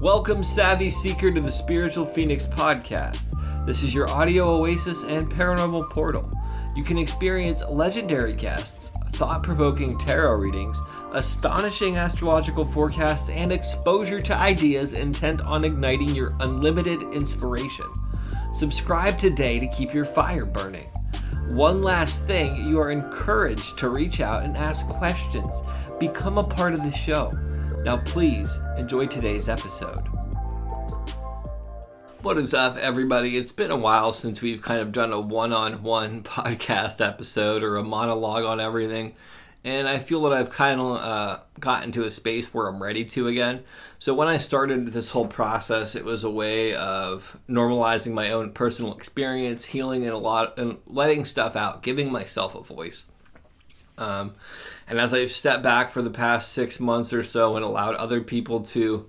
Welcome, Savvy Seeker, to the Spiritual Phoenix podcast. This is your audio oasis and paranormal portal. You can experience legendary guests, thought provoking tarot readings, astonishing astrological forecasts, and exposure to ideas intent on igniting your unlimited inspiration. Subscribe today to keep your fire burning. One last thing, you are encouraged to reach out and ask questions. Become a part of the show. Now, please enjoy today's episode. What is up, everybody? It's been a while since we've kind of done a one on one podcast episode or a monologue on everything. And I feel that I've kind of uh, gotten to a space where I'm ready to again. So, when I started this whole process, it was a way of normalizing my own personal experience, healing, and a lot, and letting stuff out, giving myself a voice. Um, and as I've stepped back for the past six months or so and allowed other people to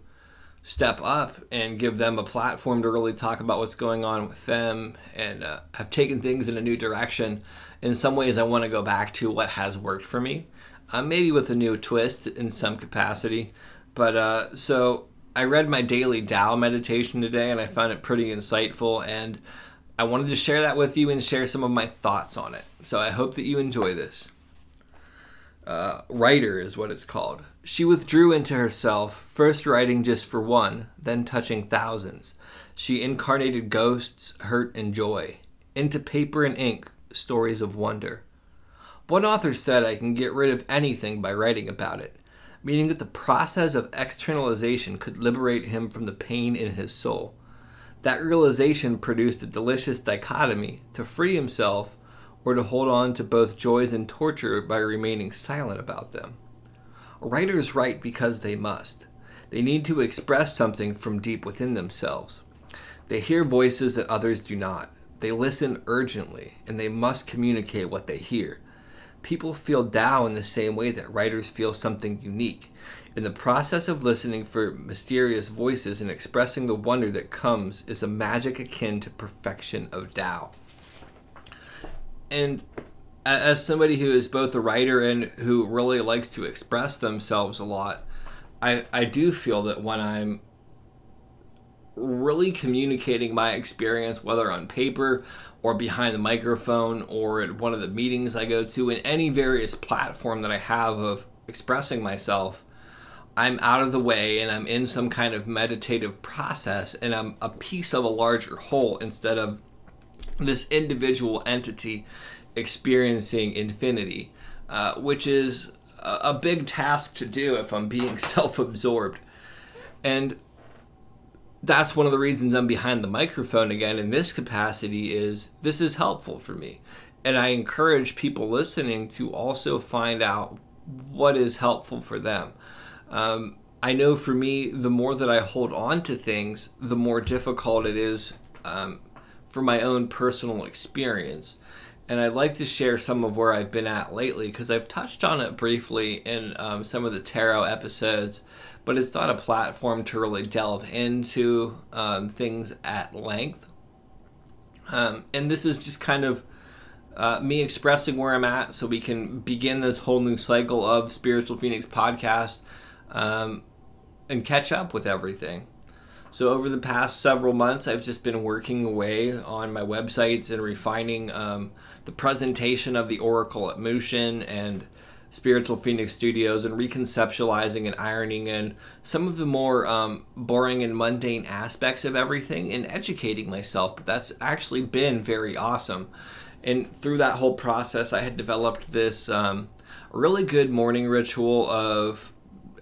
step up and give them a platform to really talk about what's going on with them and uh, have taken things in a new direction, in some ways, I want to go back to what has worked for me, uh, maybe with a new twist in some capacity. But uh, so I read my daily Tao meditation today and I found it pretty insightful. And I wanted to share that with you and share some of my thoughts on it. So I hope that you enjoy this uh, writer is what it's called. She withdrew into herself, first writing just for one, then touching thousands. She incarnated ghosts, hurt, and joy. Into paper and ink, stories of wonder. One author said I can get rid of anything by writing about it, meaning that the process of externalization could liberate him from the pain in his soul. That realization produced a delicious dichotomy to free himself or to hold on to both joys and torture by remaining silent about them. Writers write because they must. They need to express something from deep within themselves. They hear voices that others do not. They listen urgently, and they must communicate what they hear. People feel Tao in the same way that writers feel something unique. In the process of listening for mysterious voices and expressing the wonder that comes is a magic akin to perfection of Tao and as somebody who is both a writer and who really likes to express themselves a lot, I, I do feel that when I'm really communicating my experience, whether on paper or behind the microphone or at one of the meetings I go to, in any various platform that I have of expressing myself, I'm out of the way and I'm in some kind of meditative process and I'm a piece of a larger whole instead of this individual entity experiencing infinity, uh, which is a, a big task to do if I'm being self absorbed. And that's one of the reasons I'm behind the microphone again in this capacity is this is helpful for me. And I encourage people listening to also find out what is helpful for them. Um, I know for me, the more that I hold on to things, the more difficult it is um, for my own personal experience. And I'd like to share some of where I've been at lately because I've touched on it briefly in um, some of the tarot episodes, but it's not a platform to really delve into um, things at length. Um, and this is just kind of uh, me expressing where I'm at so we can begin this whole new cycle of Spiritual Phoenix podcast um, and catch up with everything. So over the past several months, I've just been working away on my websites and refining um, the presentation of the Oracle at Motion and Spiritual Phoenix Studios and reconceptualizing and ironing in some of the more um, boring and mundane aspects of everything and educating myself. But that's actually been very awesome. And through that whole process, I had developed this um, really good morning ritual of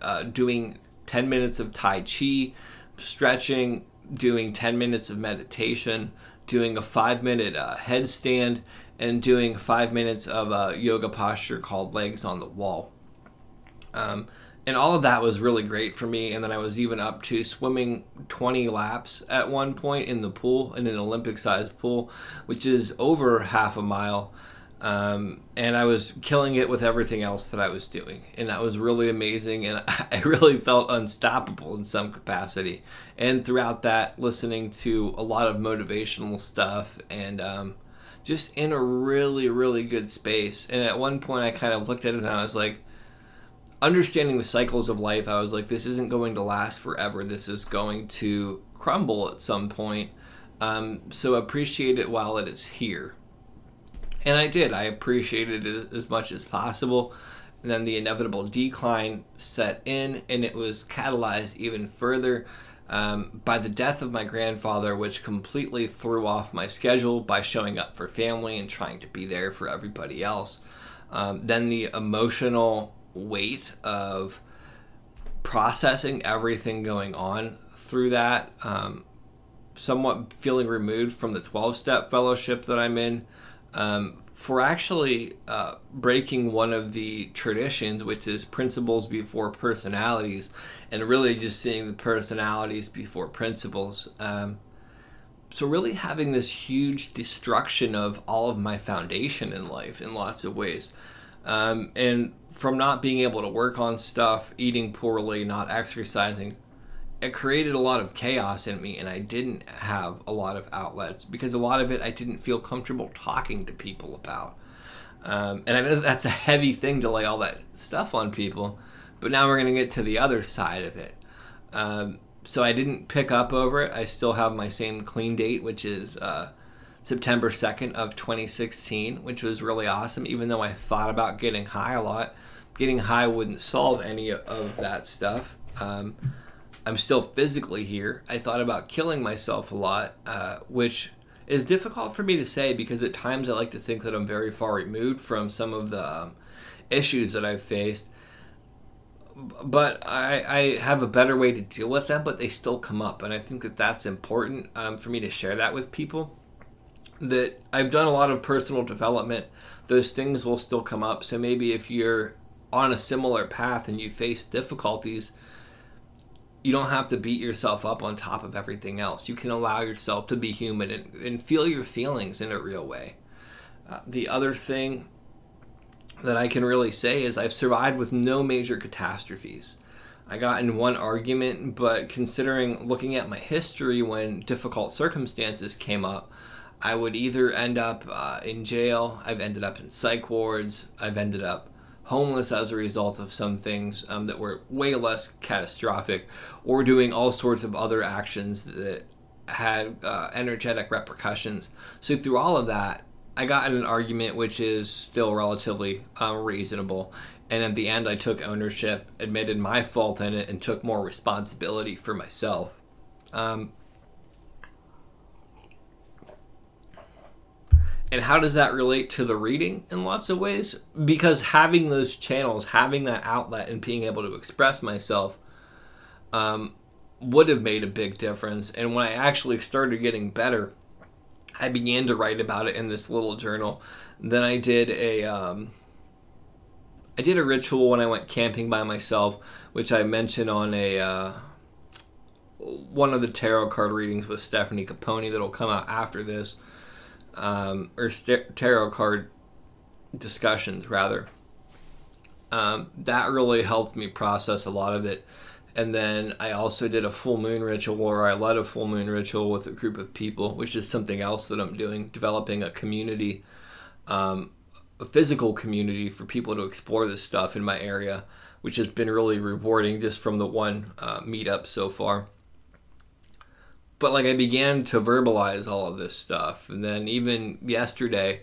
uh, doing 10 minutes of Tai Chi stretching, doing 10 minutes of meditation, doing a five minute uh, headstand, and doing five minutes of a yoga posture called legs on the wall. Um, and all of that was really great for me. And then I was even up to swimming 20 laps at one point in the pool, in an Olympic sized pool, which is over half a mile. Um, and I was killing it with everything else that I was doing, and that was really amazing. And I really felt unstoppable in some capacity. And throughout that, listening to a lot of motivational stuff, and um, just in a really, really good space. And at one point, I kind of looked at it and I was like, understanding the cycles of life, I was like, this isn't going to last forever. This is going to crumble at some point. Um, so appreciate it while it is here. And I did. I appreciated it as much as possible. And then the inevitable decline set in, and it was catalyzed even further um, by the death of my grandfather, which completely threw off my schedule by showing up for family and trying to be there for everybody else. Um, then the emotional weight of processing everything going on through that, um, somewhat feeling removed from the 12 step fellowship that I'm in. Um, for actually uh, breaking one of the traditions, which is principles before personalities, and really just seeing the personalities before principles. Um, so, really having this huge destruction of all of my foundation in life in lots of ways. Um, and from not being able to work on stuff, eating poorly, not exercising, it created a lot of chaos in me and I didn't have a lot of outlets because a lot of it I didn't feel comfortable talking to people about. Um, and I know that's a heavy thing to lay all that stuff on people, but now we're going to get to the other side of it. Um, so I didn't pick up over it. I still have my same clean date, which is uh, September 2nd of 2016, which was really awesome, even though I thought about getting high a lot. Getting high wouldn't solve any of that stuff. Um, I'm still physically here. I thought about killing myself a lot, uh, which is difficult for me to say because at times I like to think that I'm very far removed from some of the um, issues that I've faced. But I, I have a better way to deal with them, but they still come up. And I think that that's important um, for me to share that with people. That I've done a lot of personal development, those things will still come up. So maybe if you're on a similar path and you face difficulties, you don't have to beat yourself up on top of everything else. You can allow yourself to be human and, and feel your feelings in a real way. Uh, the other thing that I can really say is I've survived with no major catastrophes. I got in one argument, but considering looking at my history when difficult circumstances came up, I would either end up uh, in jail, I've ended up in psych wards, I've ended up homeless as a result of some things um, that were way less catastrophic, or doing all sorts of other actions that had uh, energetic repercussions. So through all of that, I got in an argument which is still relatively uh, reasonable. And at the end, I took ownership, admitted my fault in it, and took more responsibility for myself. Um, And how does that relate to the reading in lots of ways? Because having those channels, having that outlet, and being able to express myself um, would have made a big difference. And when I actually started getting better, I began to write about it in this little journal. Then I did a um, I did a ritual when I went camping by myself, which I mentioned on a uh, one of the tarot card readings with Stephanie Capone that'll come out after this um, or st- tarot card discussions rather. Um, that really helped me process a lot of it. And then I also did a full moon ritual where I led a full moon ritual with a group of people, which is something else that I'm doing, developing a community, um, a physical community for people to explore this stuff in my area, which has been really rewarding just from the one uh, meetup so far but like I began to verbalize all of this stuff. And then even yesterday,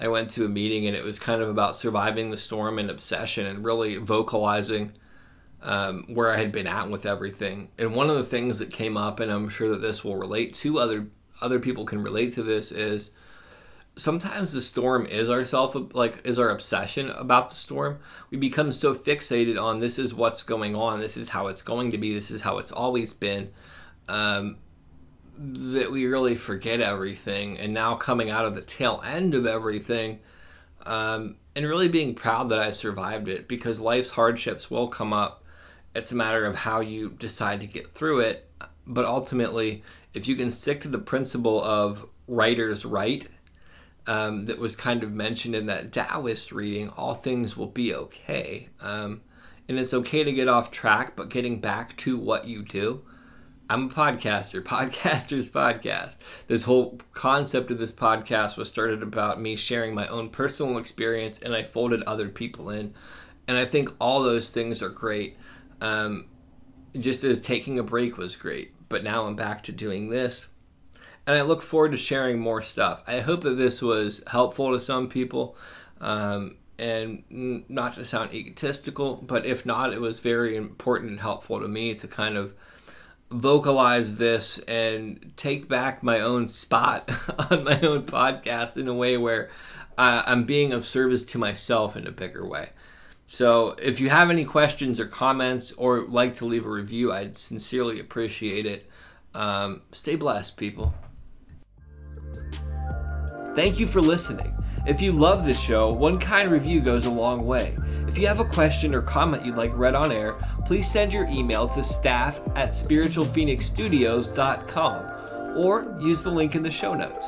I went to a meeting and it was kind of about surviving the storm and obsession and really vocalizing um, where I had been at with everything. And one of the things that came up, and I'm sure that this will relate to other other people can relate to this, is sometimes the storm is our self like is our obsession about the storm. We become so fixated on this is what's going on, this is how it's going to be, this is how it's always been. Um, that we really forget everything and now coming out of the tail end of everything um, and really being proud that I survived it because life's hardships will come up. It's a matter of how you decide to get through it. But ultimately, if you can stick to the principle of writer's write, um, that was kind of mentioned in that Taoist reading, all things will be okay. Um, and it's okay to get off track, but getting back to what you do I'm a podcaster, podcasters podcast. This whole concept of this podcast was started about me sharing my own personal experience and I folded other people in. And I think all those things are great. Um, just as taking a break was great, but now I'm back to doing this. And I look forward to sharing more stuff. I hope that this was helpful to some people. Um, and not to sound egotistical, but if not, it was very important and helpful to me to kind of vocalize this and take back my own spot on my own podcast in a way where uh, I'm being of service to myself in a bigger way. So, if you have any questions or comments or like to leave a review, I'd sincerely appreciate it. Um, stay blessed, people. Thank you for listening. If you love this show, one kind review goes a long way. If you have a question or comment you'd like read on air, please send your email to staff at spiritualphoenixstudios.com or use the link in the show notes.